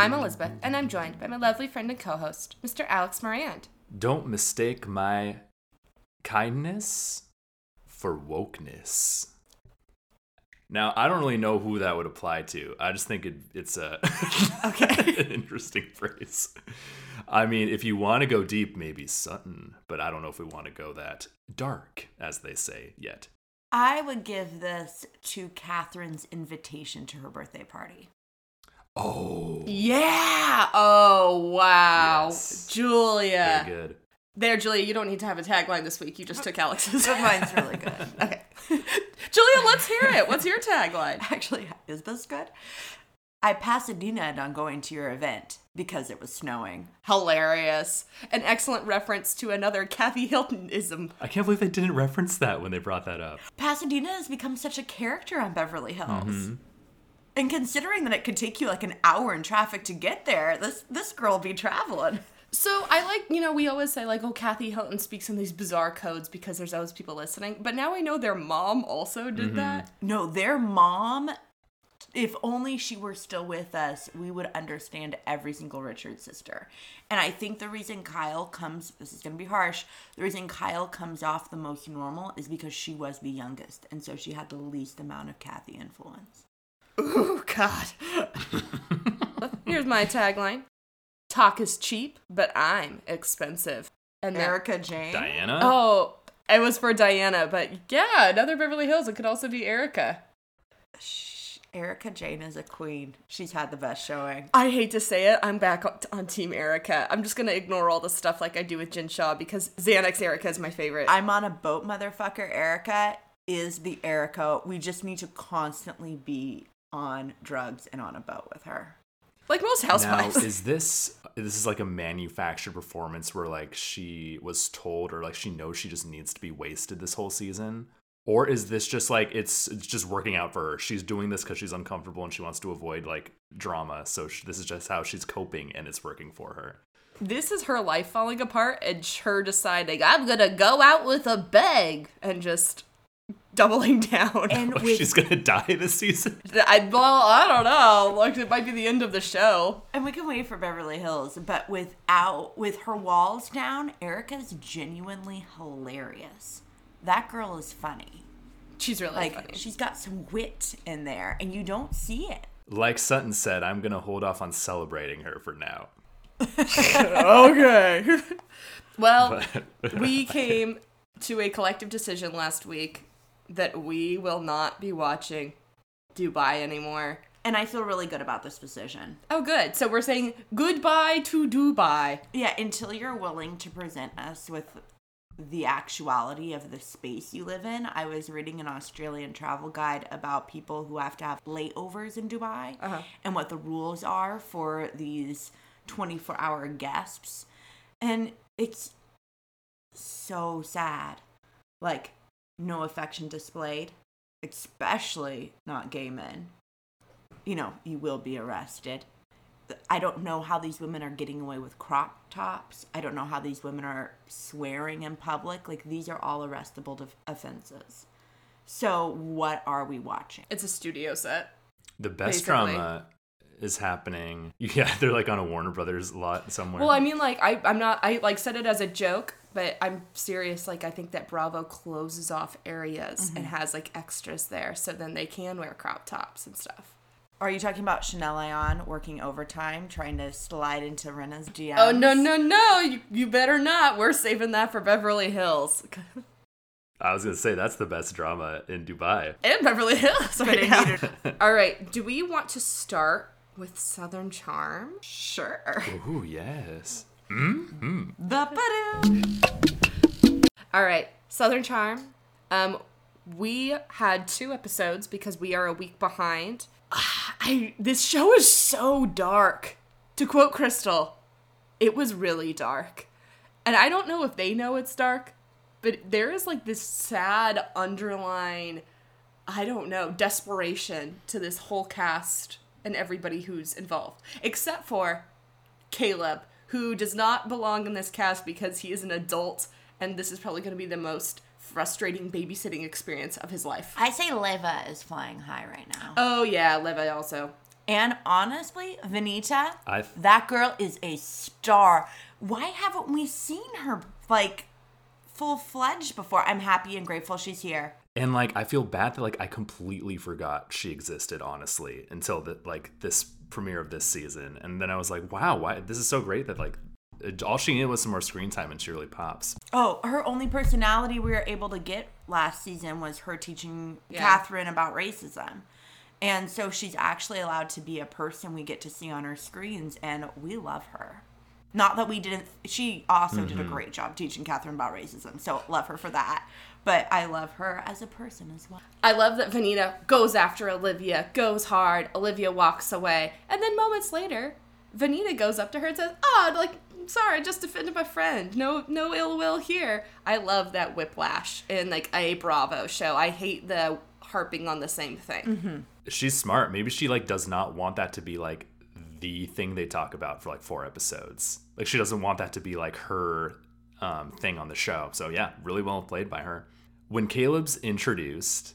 I'm Elizabeth, and I'm joined by my lovely friend and co host, Mr. Alex Morand. Don't mistake my kindness for wokeness. Now, I don't really know who that would apply to. I just think it, it's a Okay. an interesting phrase. I mean, if you want to go deep, maybe Sutton, but I don't know if we want to go that dark, as they say, yet. I would give this to Kathryn's invitation to her birthday party. Oh, Yeah! Oh, wow. Yes. Julia. very good. There, Julia, you don't need to have a tagline this week. You just took Alex's. But mine's really good. okay. Julia, let's hear it. What's your tagline? Actually, is this good? I Pasadena'd on going to your event because it was snowing. Hilarious. An excellent reference to another Kathy Hiltonism. I can't believe they didn't reference that when they brought that up. Pasadena has become such a character on Beverly Hills. Mm-hmm. And considering that it could take you like an hour in traffic to get there, this this girl be traveling. So I like, you know, we always say like, oh, Kathy Hilton speaks in these bizarre codes because there's always people listening. But now I know their mom also did mm-hmm. that. No, their mom, if only she were still with us, we would understand every single Richards sister. And I think the reason Kyle comes, this is going to be harsh, the reason Kyle comes off the most normal is because she was the youngest. And so she had the least amount of Kathy influence. Oh God. Here's my tagline: Talk is cheap, but I'm expensive. And that- Erika Jayne. Diana? Oh, it was for Diana, but yeah, another Beverly Hills. It could also be Erika. Shh, Erika Jayne is a queen. She's had the best showing. I hate to say it, I'm back on- on Team Erika. I'm just gonna ignore all the stuff like I do with Jen Shah because Xanax Erika is my favorite. I'm on a boat, motherfucker. Erika is the Erika. We just need to constantly be on drugs and on a boat with her. like most housewives. Now, is this this is like a manufactured performance where like she was told or like she knows she just needs to be wasted this whole season? Or is this just like it's it's just working out for her? She's doing this because she's uncomfortable and she wants to avoid like drama. So sh this is just how she's coping and it's working for her. this is her life falling apart and her deciding I'm gonna go out with a bag and just doubling down. And Oh, with she's gonna die this season. I, well, I don't know. Like it might be the end of the show. and we can wait for Beverly Hills, but without with her walls down, Erika's genuinely hilarious. That girl is funny. She's really Like funny. she's got some wit in there, and you don't see it. Like Sutton said, I'm gonna hold off on celebrating her for now. okay. well, we came to a collective decision last week that we will not be watching Dubai anymore. And I feel really good about this decision. Oh, good. So we're saying goodbye to Dubai. Yeah, until you're willing to present us with the actuality of the space you live in. I was reading an Australian travel guide about people who have to have layovers in Dubai Uh-huh. and what the rules are for these 24 hour guests. And it's so sad. Like, no affection displayed, especially not gay men. You know, you will be arrested. I don't know how these women are getting away with crop tops. I don't know how these women are swearing in public. Like these are all arrestable def- offenses. So what are we watching? It's a studio set. the best Basically. drama is happening. Yeah, they're like on a Warner Brothers lot somewhere. Well, I mean, like, I, I'm not, I like said it as a joke, but I'm serious. Like, I think that Bravo closes off areas and mm-hmm. has like extras there so then they can wear crop tops and stuff. Are you talking about Chanel Ayan working overtime, trying to slide into Rinna's DMs? Oh, no, no, no. You, you better not. We're saving that for Beverly Hills. I was gonna say that's the best drama in Dubai. and Beverly Hills. Right now. All right. Do we want to start with Southern Charm? Sure. Ooh, yes. Ba-ba-doo. All right, Southern Charm. Um, we had two episodes because we are a week behind. Ah, I this show is so dark. To quote Crystal, it was really dark, and I don't know if they know it's dark, but there is like this sad underline. I don't know desperation to this whole cast and everybody who's involved, except for Caleb, who does not belong in this cast because he is an adult, and this is probably going to be the most frustrating babysitting experience of his life. I say Leva is flying high right now. Oh yeah, Leva also. And honestly, Venita, I that girl is a star. Why haven't we seen her like full fledged before? I'm happy and grateful she's here. And like I feel bad that like I completely forgot she existed honestly until the like this premiere of this season, and then I was like, wow, why this is so great that like all she needed was some more screen time and she really pops. Oh, her only personality we were able to get last season was her teaching Yeah. Kathryn about racism. And so she's actually allowed to be a person we get to see on our screens, and we love her. Not that we didn't, she also did a mm-hmm. great job teaching Kathryn about racism, so love her for that. But I love her as a person as well. I love that Venita goes after Olivia, goes hard. Olivia walks away, and then moments later, Venita goes up to her and says, "Oh, like sorry, I just defended my friend. No, no ill will here." I love that whiplash in like a Bravo show. I hate the harping on the same thing. Mm-hmm. She's smart. Maybe she like does not want that to be like the thing they talk about for like four episodes. Like she doesn't want that to be like her um, thing on the show. So yeah, really well played by her. When Caleb's introduced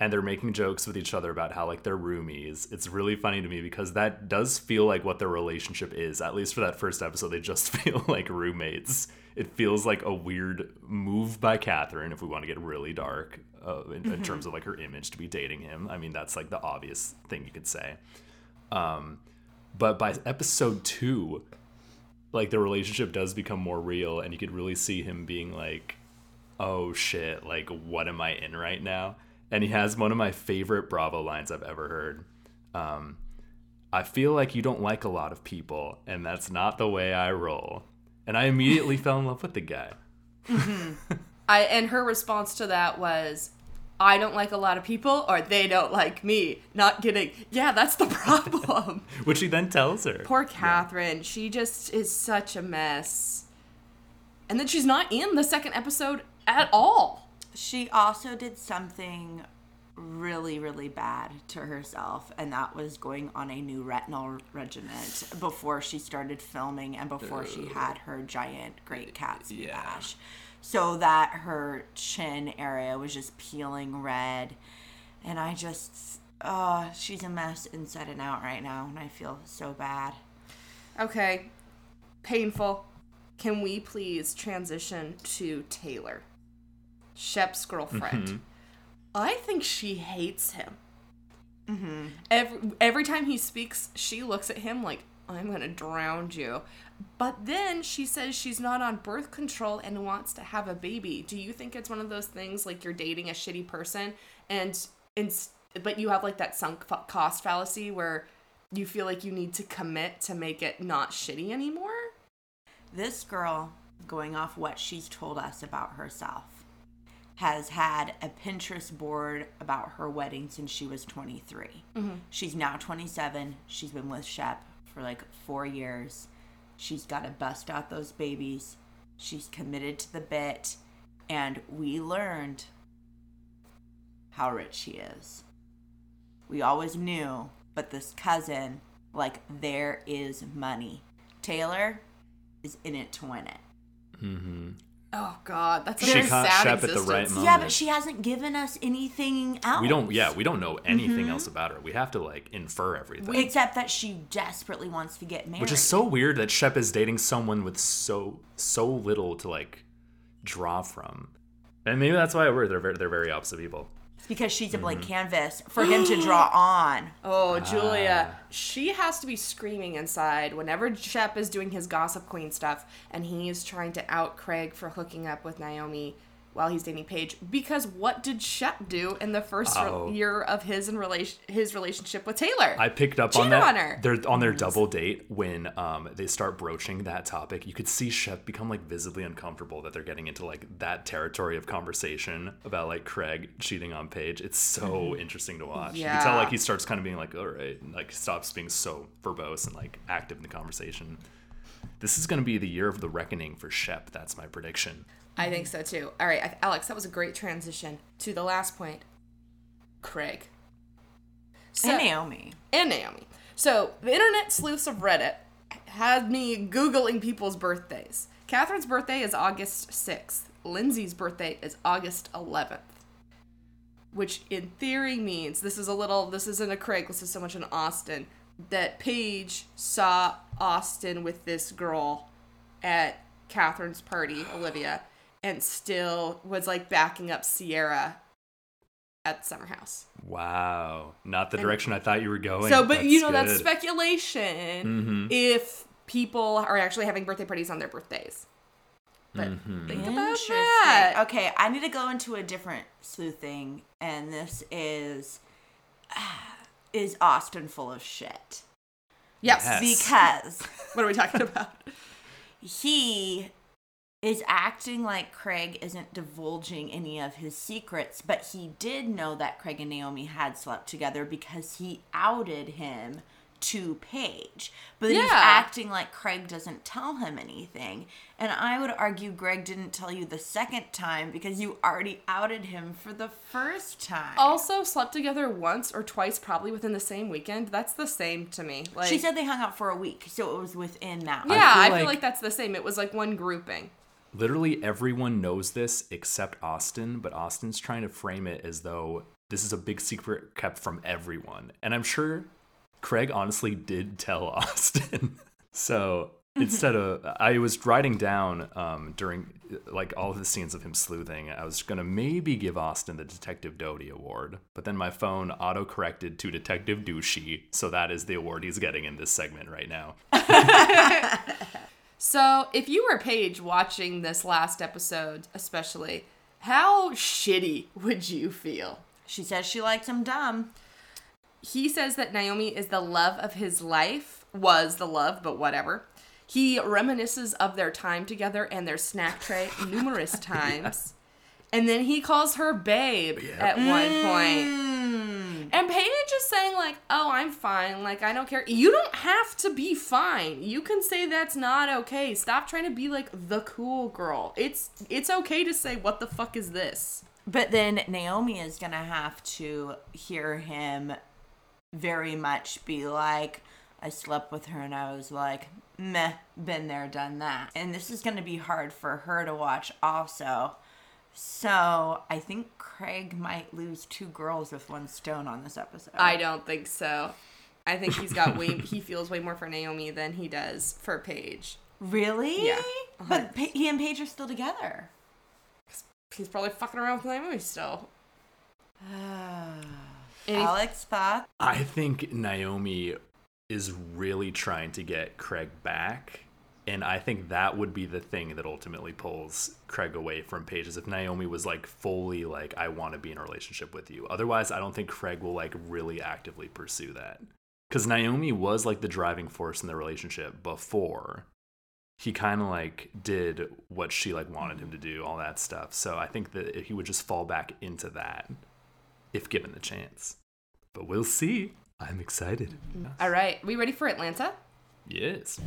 and they're making jokes with each other about how like they're roomies, it's really funny to me because that does feel like what their relationship is. At least for that first episode, they just feel like roommates. It feels like a weird move by Kathryn, if we want to get really dark uh, in, in terms of like her image to be dating him. I mean, that's like the obvious thing you could say. Um, but by episode two, like the relationship does become more real, and you could really see him being like, "Oh shit! Like, what am I in right now?" And he has one of my favorite Bravo lines I've ever heard. Um, I feel like you don't like a lot of people, and that's not the way I roll. And I immediately fell in love with the guy. I and her response to that was, "I don't like a lot of people, or they don't like me." Not getting, yeah, that's the problem. Which he then tells her. Poor Kathryn. She just is such a mess. And then she's not in the second episode at all. She also did something really, really bad to herself, and that was going on a new retinal regiment before she started filming and before she had her giant Great Gatsby Yeah. Bash. So that her chin area was just peeling red. And I just, oh, she's a mess inside and out right now, and I feel so bad. Okay. Painful. Can we please transition to Taylor? Shep's girlfriend. Mm-hmm. I think she hates him. Mm-hmm. Every every time he speaks, she looks at him like I'm gonna drown you. But then she says she's not on birth control and wants to have a baby. Do you think it's one of those things like you're dating a shitty person and and but you have like that sunk cost fallacy where you feel like you need to commit to make it not shitty anymore? This girl, going off what she's told us about herself, has had a Pinterest board about her wedding since she was 23. Mm-hmm. She's now 27. She's been with Shep for like four years. She's got to bust out those babies. She's committed to the bit. And we learned how rich she is. We always knew, but this cousin, like, there is money. Taylor is in it to win it. Mm-hmm. Oh God, that's She a caught sad Shep at the existence. right moment. Yeah, but she hasn't given us anything else. We don't. Yeah, we don't know anything mm-hmm. else about her. We have to like infer everything. Except that she desperately wants to get married. Which is so weird that Shep is dating someone with so so little to like draw from. And maybe that's why we're they're very, they're very opposite people. Because she's a blank Mm-hmm. canvas for him to draw on. Oh, Julia. Ah. She has to be screaming inside whenever Shep is doing his Gossip Queen stuff and he's trying to out Craig for hooking up with Naomi while he's dating Paige. Because what did Shep do in the first re- year of his and relation his relationship with Taylor? I picked up Cheated on that. on her. They're on their double date when um, they start broaching that topic. You could see Shep become like visibly uncomfortable that they're getting into like that territory of conversation about like Craig cheating on Paige. It's so interesting to watch. Yeah. You can tell like he starts kind of being like, all right, and, like stops being so verbose and like active in the conversation. This is going to be the year of the reckoning for Shep. That's my prediction. I think so too. All right, Alex, that was a great transition to the last point. Craig. So- and Naomi. and Naomi. So the internet sleuths of Reddit had me googling people's birthdays. Kathryn's birthday is August sixth. Lindsay's birthday is August 11th. Which in theory means this is a little this isn't a Craig, this is so much an Austin. That Paige saw Austin with this girl at Kathryn's party, Olivia, and still was like backing up Ciara at the summer house. Wow. Not the direction I thought you were going. So, but you know, that's good. speculation mm-hmm. if people are actually having birthday parties on their birthdays. But mm-hmm. think about that. Okay, I need to go into a different sleuthing, and this is is Austin full of shit? Yes. Yes. Because What are we talking about? he is acting like Craig isn't divulging any of his secrets, but he did know that Craig and Naomi had slept together because he outed him to Paige. But he's acting like Craig doesn't tell him anything. And I would argue Greg didn't tell you the second time because you already outed him for the first time. Also, slept together once or twice, probably within the same weekend. That's the same to me. Like, she said they hung out for a week, so it was within that. yeah, feel I feel like- like that's the same. It was like one grouping. Literally everyone knows this except Austin, but Austin's trying to frame it as though this is a big secret kept from everyone. And I'm sure Craig honestly did tell Austin. so instead of I was writing down um, during like all of the scenes of him sleuthing, I was gonna maybe give Austin the Detective Doty award, but then my phone auto corrected to Detective Douchey, so that is the award he's getting in this segment right now. So, if you were Paige watching this last episode, especially, how shitty would you feel? She says she likes him dumb. He says that Naomi is the love of his life, was the love, but whatever. He reminisces of their time together and their snack tray numerous times. And then he calls her babe at one point. Mm. And Paige is saying, like, oh, I'm fine. Like, I don't care. You don't have to be fine. You can say that's not okay. Stop trying to be like the cool girl. It's it's okay to say, what the fuck is this? But then Naomi is going to have to hear him very much be like, I slept with her and I was like, meh, been there, done that. And this is going to be hard for her to watch also. So I think Craig might lose two girls with one stone on this episode. I don't think so. I think he's got way he feels way more for Naomi than he does for Paige. Really? Yeah. But pa- he and Paige are still together. He's probably fucking around with Naomi still. And Alex thought. I think Naomi is really trying to get Craig back. And I think that would be the thing that ultimately pulls Craig away from Paige is if Naomi was like fully like, I want to be in a relationship with you. Otherwise, I don't think Craig will like really actively pursue that. Because Naomi was like the driving force in the relationship before he kind of like did what she like wanted him to do, all that stuff. So I think that he would just fall back into that if given the chance. But we'll see. I'm excited. All right, we ready for Atlanta? Yes.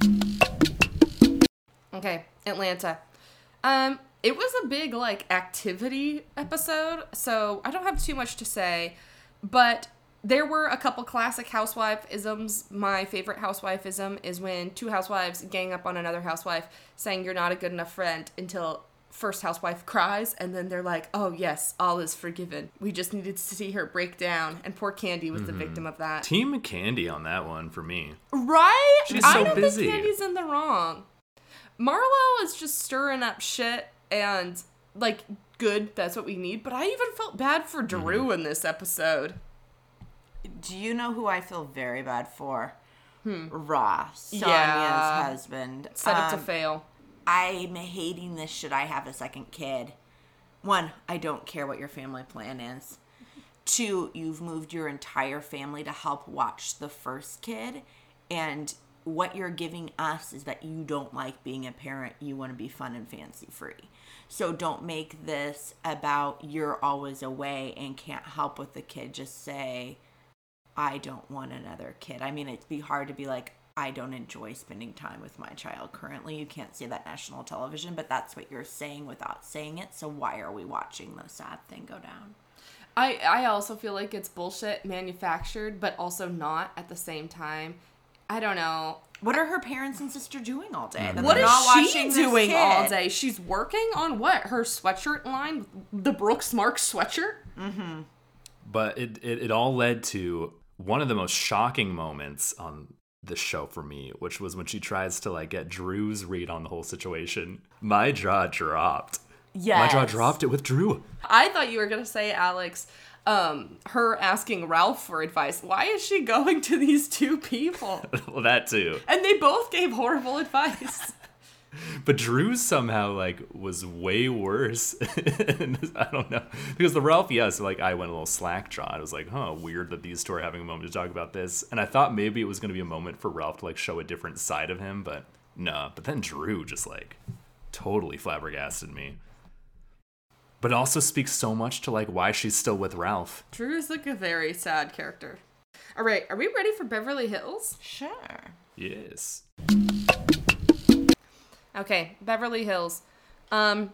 Okay, Atlanta. Um, it was a big like activity episode, so I don't have too much to say, but there were a couple classic housewife isms. My favorite housewife ism is when two housewives gang up on another housewife saying you're not a good enough friend until first housewife cries and then they're like, "Oh yes, all is forgiven." We just needed to see her break down and poor Kandi was the victim of that. Team Kandi on that one for me. Right? She's I so don't busy. think Kandi's in the wrong. Marlo is just stirring up shit and like good. That's what we need. But I even felt bad for Drew Mm-hmm. in this episode. Do you know who I feel very bad for? Hmm. Ross, Sanya's Yeah. husband. Set up to Um, fail. I'm hating this. Should I have a second kid? One, I don't care what your family plan is. Two, you've moved your entire family to help watch the first kid, and what you're giving us is that you don't like being a parent. You want to be fun and fancy free. So don't make this about you're always away and can't help with the kid. Just say, I don't want another kid. I mean, it'd be hard to be like, I don't enjoy spending time with my child currently. You can't say that national television, but that's what you're saying without saying it. So why are we watching the sad thing go down? I I also feel like it's bullshit manufactured, but also not at the same time. I don't know. What are her parents and sister doing all day? That What they're is not she watching this doing all day? She's working on what? Her sweatshirt line, the Brooks Marks sweatshirt. Mm-hmm. But it, it, it all led to one of the most shocking moments on the show for me, which was when she tries to like get Drew's read on the whole situation. My jaw dropped. Yeah, my jaw dropped it with Drew. I thought you were gonna say, Alex, um, her asking Ralph for advice. Why is she going to these two people? well, that too. And they both gave horrible advice. But Drew somehow like was way worse. I don't know because the Ralph, yes, like I went a little slack jawed. I was like, huh, weird that these two are having a moment to talk about this. And I thought maybe it was going to be a moment for Ralph to like show a different side of him, but no. But then Drew just like totally flabbergasted me. But it also speaks so much to like why she's still with Ralph. Drew is like a very sad character. All right, are we ready for Beverly Hills? Sure. Yes. Okay, Beverly Hills. Um,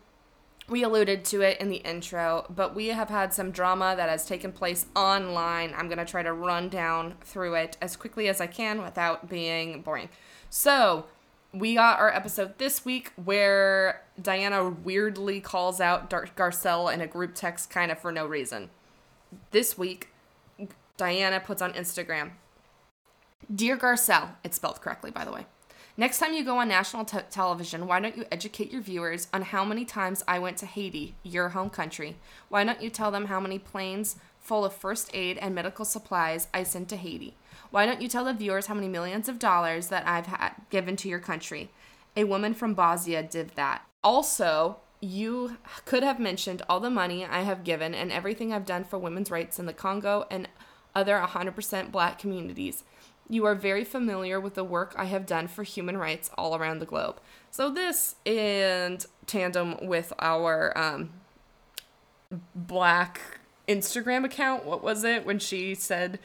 we alluded to it in the intro, but we have had some drama that has taken place online. I'm going to try to run down through it as quickly as I can without being boring. So, we got our episode this week where Diana weirdly calls out Dar- Garcelle in a group text kind of for no reason. This week, Diana puts on Instagram Dear Garcelle, it's spelled correctly, by the way. Next time you go on national te- television, why don't you educate your viewers on how many times I went to Haiti, your home country? Why don't you tell them how many planes full of first aid and medical supplies I sent to Haiti? Why don't you tell the viewers how many millions of dollars that I've had given to your country? A woman from Bosnia did that. Also, you could have mentioned all the money I have given and everything I've done for women's rights in the Congo and other 100% black communities. You are very familiar with the work I have done for human rights all around the globe. So, this in tandem with our um, black Instagram account, what was it when she said,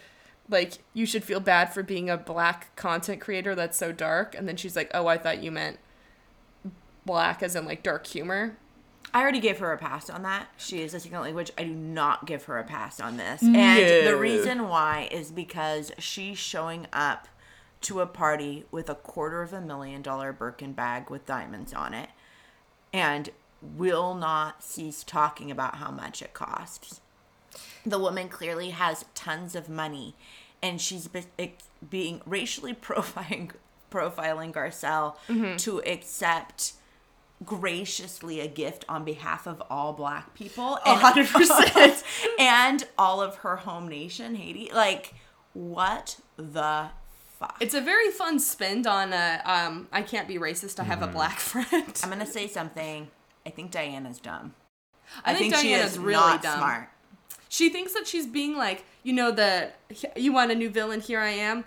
like, you should feel bad for being a black content creator that's so dark? And then she's like, oh, I thought you meant black as in like dark humor. I already gave her a pass on that. She is a second language. I do not give her a pass on this. No. And the reason why is because she's showing up to a party with a quarter of a million dollar Birkin bag with diamonds on it and will not cease talking about how much it costs. The woman clearly has tons of money and she's be- ex- being racially profiling profiling Garcelle to accept graciously a gift on behalf of all black people A hundred percent. and all of her home nation haiti. Like what the fuck? It's a very fun spend on a um I can't be racist, I have a black friend. i'm gonna say something. I think diana's dumb. I think she Diana's is really dumb. smart She thinks that she's being like, you know, the you want a new villain, here I am.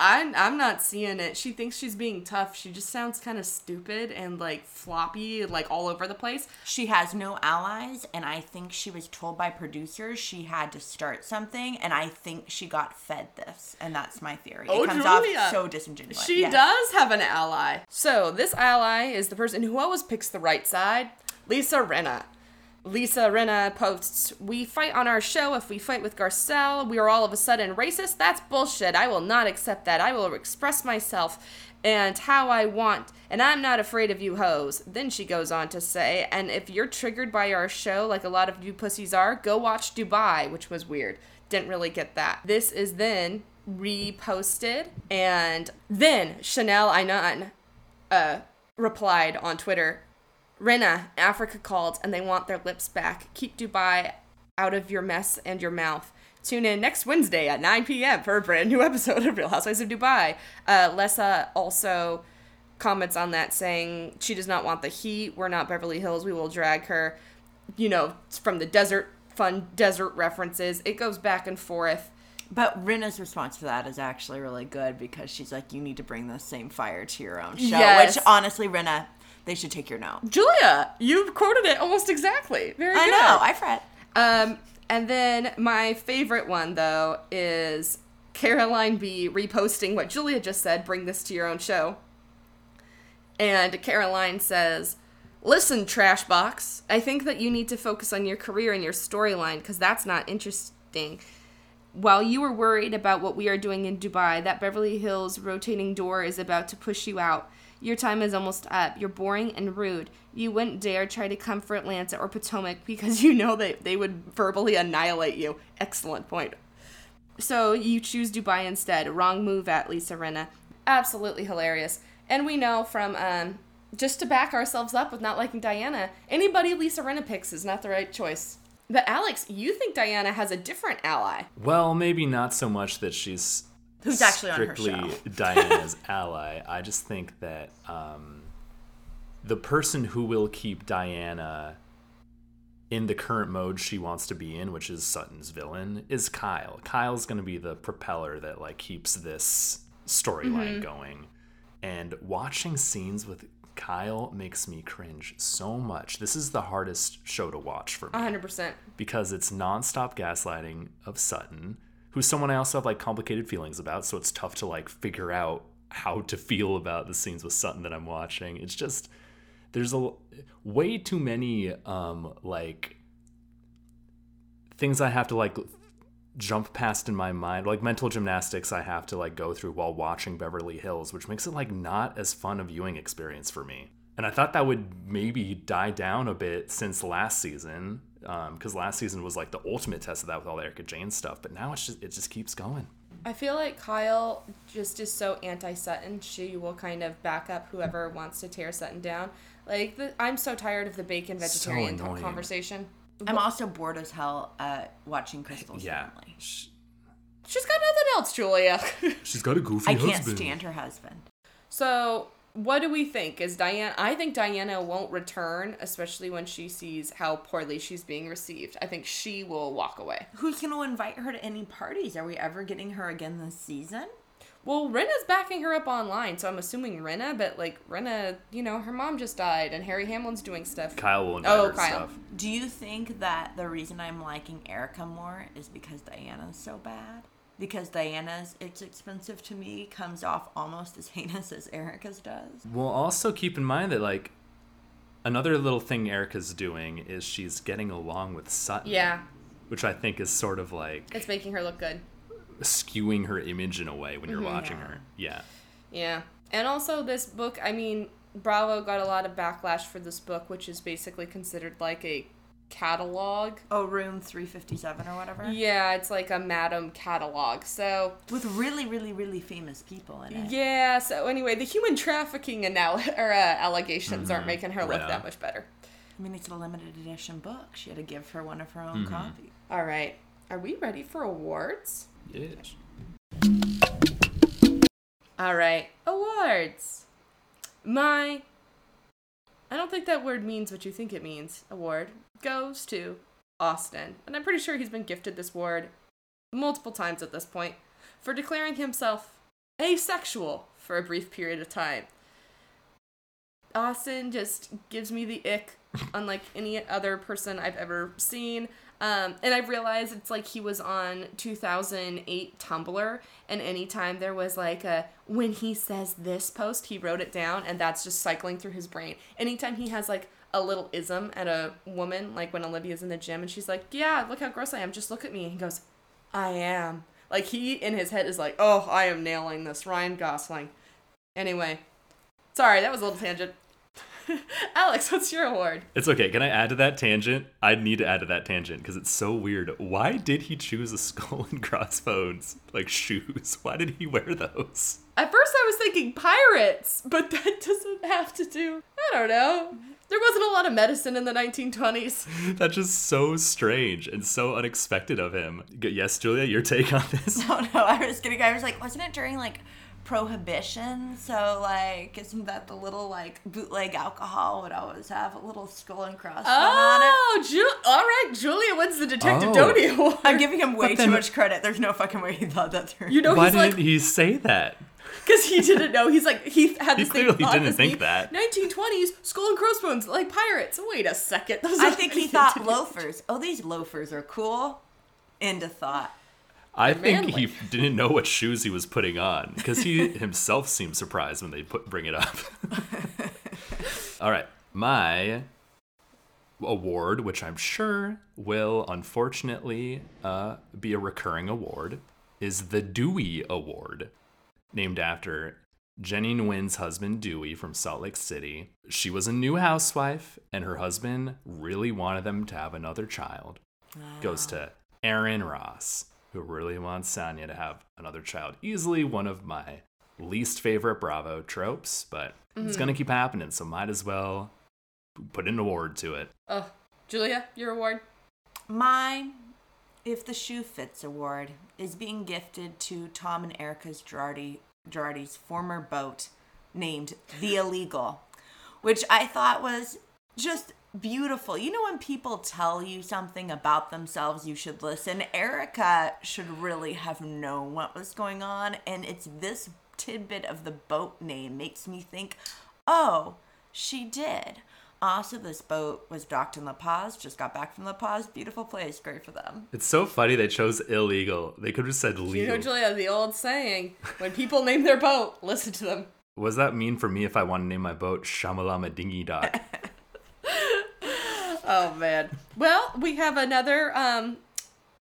I'm I'm not seeing it. She thinks she's being tough. She just sounds kind of stupid and like floppy, like all over the place. she has no allies and i think she was told by producers she had to start something and i think she got fed this and that's my theory Oh, it comes Julia. off so disingenuous She Yes. does have an ally. So this ally is the person who always picks the right side, Lisa Rinna. Lisa Rinna posts, We fight on our show if we fight with Garcelle. We are all of a sudden racist. That's bullshit. I will not accept that. I will express myself and how I want, and I'm not afraid of you hoes. Then she goes on to say, And if you're triggered by our show, like a lot of you pussies are, go watch Dubai, which was weird. Didn't really get that. This is then reposted, and then Chanel Ayan uh, replied on Twitter, Rinna, Africa called and they want their lips back. Keep Dubai out of your mess and your mouth. Tune in next Wednesday at 9 p.m. for a brand new episode of Real Housewives of Dubai. Uh, Lesa also comments on that saying she does not want the heat. We're not Beverly Hills. We will drag her. You know, from the desert, fun desert references. It goes back and forth. But Rinna's response to that is actually really good because she's like, you need to bring the same fire to your own show. Yes. Which, honestly, Rinna, they should take your note. Julia, you've quoted it almost exactly. Very I good. I know, I fret. Um, and then my favorite one though is Caroline B reposting what Julia just said. Bring this to your own show. And Caroline says, "Listen, trash box. I think that you need to focus on your career and your storyline because that's not interesting." while you were worried about what we are doing in Dubai, that Beverly Hills rotating door is about to push you out. Your time is almost up. You're boring and rude. You wouldn't dare try to come for Atlanta or Potomac because you know that they would verbally annihilate you. Excellent point. So you choose Dubai instead. Wrong move at Lisa Rinna. Absolutely hilarious. And we know from um, just to back ourselves up with not liking Diana, anybody Lisa Rinna picks is not the right choice. But Alex, you think Diana has a different ally? Well, maybe not so much that she's Who's actually on her strictly show. Diana's ally. I just think that um, the person who will keep Diana in the current mode she wants to be in, which is Sutton's villain, is Kyle. Kyle's going to be the propeller that like keeps this storyline going. And watching scenes with Kyle makes me cringe so much. This is the hardest show to watch for me 100%. because it's nonstop gaslighting of Sutton, who's someone I also have like complicated feelings about. So it's tough to like figure out how to feel about the scenes with Sutton that I'm watching. It's just there's a way too many um like things I have to like jump past in my mind like mental gymnastics I have to like go through while watching Beverly Hills which makes it like not as fun a viewing experience for me and I thought that would maybe die down a bit since last season Um, because last season was like the ultimate test of that with all the Erika Jayne stuff but now it's just it just keeps going I feel like Kyle just is so anti Sutton. She will kind of back up whoever wants to tear Sutton down. Like, the, I'm so tired of the bacon vegetarian annoying. conversation. I'm also bored as hell at watching Crystal's yeah family. She's got nothing else, Julia. she's got a goofy I can't stand her husband. so, what do we think? Is Diana? I think Diana won't return, especially when she sees how poorly she's being received. I think she will walk away. Who's going to invite her to any parties? Are we ever getting her again this season? Well, Rinna's backing her up online, so I'm assuming Rinna, but like Rinna, you know, her mom just died and Harry Hamlin's doing stuff. Kyle will invite Oh, her to Kyle. stuff Do you think that the reason I'm liking Erika more is because Diana's so bad? Because Diana's It's Expensive to Me comes off almost as heinous as Erika's does? Well, also keep in mind that like another little thing Erika's doing is she's getting along with Sutton. Yeah, Which I think is sort of like it's making her look good. skewing her image in a way when you're Mm-hmm. watching Yeah. her. Yeah. Yeah. And also this book, I mean, Bravo got a lot of backlash for this book, which is basically considered like a catalog. Oh, room 357 or whatever? Yeah, it's like a madam catalog. So, With really, really, really famous people in it. yeah, so anyway, the human trafficking anal- or, uh, allegations aren't making her look Yeah. that much better. I mean, it's a limited edition book. She had to give her one of her own copies. All right. Are we ready for awards? Yes. All right. Awards. My I don't think that word means what you think it means. Award goes to Austin. And I'm pretty sure he's been gifted this award multiple times at this point for declaring himself asexual for a brief period of time. Austin just gives me the ick, unlike any other person I've ever seen. Um, and I've realized it's like he was on 2008 Tumblr, and anytime there was like a when he says this post, he wrote it down, and that's just cycling through his brain. Anytime he has like a little ism at a woman, like when Olivia's in the gym and she's like, Yeah, look how gross I am, just look at me. And he goes, I am. Like he in his head is like, Oh, I am nailing this. Ryan Gosling. Anyway, sorry, that was a little tangent. Alex, what's your award? It's okay. Can I add to that tangent? I need to add to that tangent because it's so weird. Why did he choose a skull and crossbones like shoes? Why did he wear those? At first, I was thinking pirates, but that doesn't have to do. I don't know. There wasn't a lot of medicine in the 1920s. That's just so strange and so unexpected of him. Yes, Julia, your take on this? Oh no, I was kidding. I was like, wasn't it during like prohibition? So like, isn't that the little like bootleg alcohol would always have a little skull and crossbones on it? Oh, Ju- all right. Julia wins the Detective Oh. Doty Award. I'm giving him way then- too much credit. There's no fucking way he thought that through. You know, Why he's didn't like, he say that? Because he didn't know. He's like, he had this thing clearly thought didn't think thing, that. 1920s skull and crossbones like pirates. Wait a second. Those I think he thought loafers. Oh, these loafers are cool. End of thought. I They're think manly. he didn't know what shoes he was putting on because he himself seemed surprised when they put bring it up. All right, my award, which I'm sure will unfortunately uh, be a recurring award, is the Dewey Award, named after Jennie Nguyen's husband Dewey from Salt Lake City. She was a new housewife, and her husband really wanted them to have another child. Goes to ah. Aaron Ross, who really wants Sanya to have another child. Easily one of my least favorite Bravo tropes, but it's gonna mm. keep happening, so might as well put an award to it. Oh, Julia, your award. My If the Shoe Fits award is being gifted to Tom and Erika's Girardi, Girardi's former boat named The Illegal, which I thought was just beautiful. You know, when people tell you something about themselves, you should listen. Erika should really have known what was going on, and it's this tidbit of the boat name makes me think, oh, she did. Also, this boat was docked in La Paz, just got back from La Paz. Beautiful place, great for them. It's so funny they chose illegal. They could have just said legal. You know. Julia, the old saying: when people name their boat, listen to them. what does that mean for me if I want to name my boat Shamalama Dingy Dock? Oh man. Well, we have another um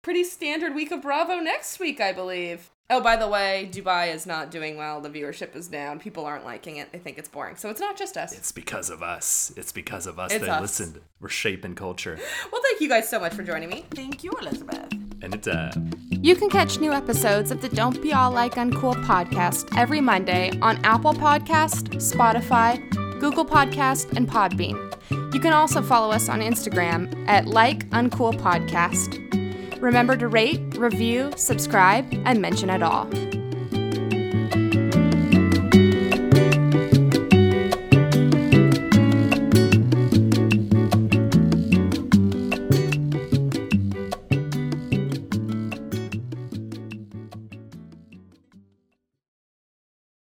pretty standard week of Bravo next week, I believe. Oh, by the way, Dubai is not doing well. The viewership is down. People aren't liking it. They think it's boring. So it's not just us. it's because of us. It's because of us It's they us. listened. We're shaping culture. Well, thank you guys so much for joining me. Thank you, Elizabeth. And it uh You can catch new episodes of the Don't Be All Like Uncool podcast every Monday on Apple Podcast, Spotify, Google Podcast, and Podbean. You can also follow us on Instagram at Like Uncool Podcast. Remember to rate, review, subscribe, and mention it all.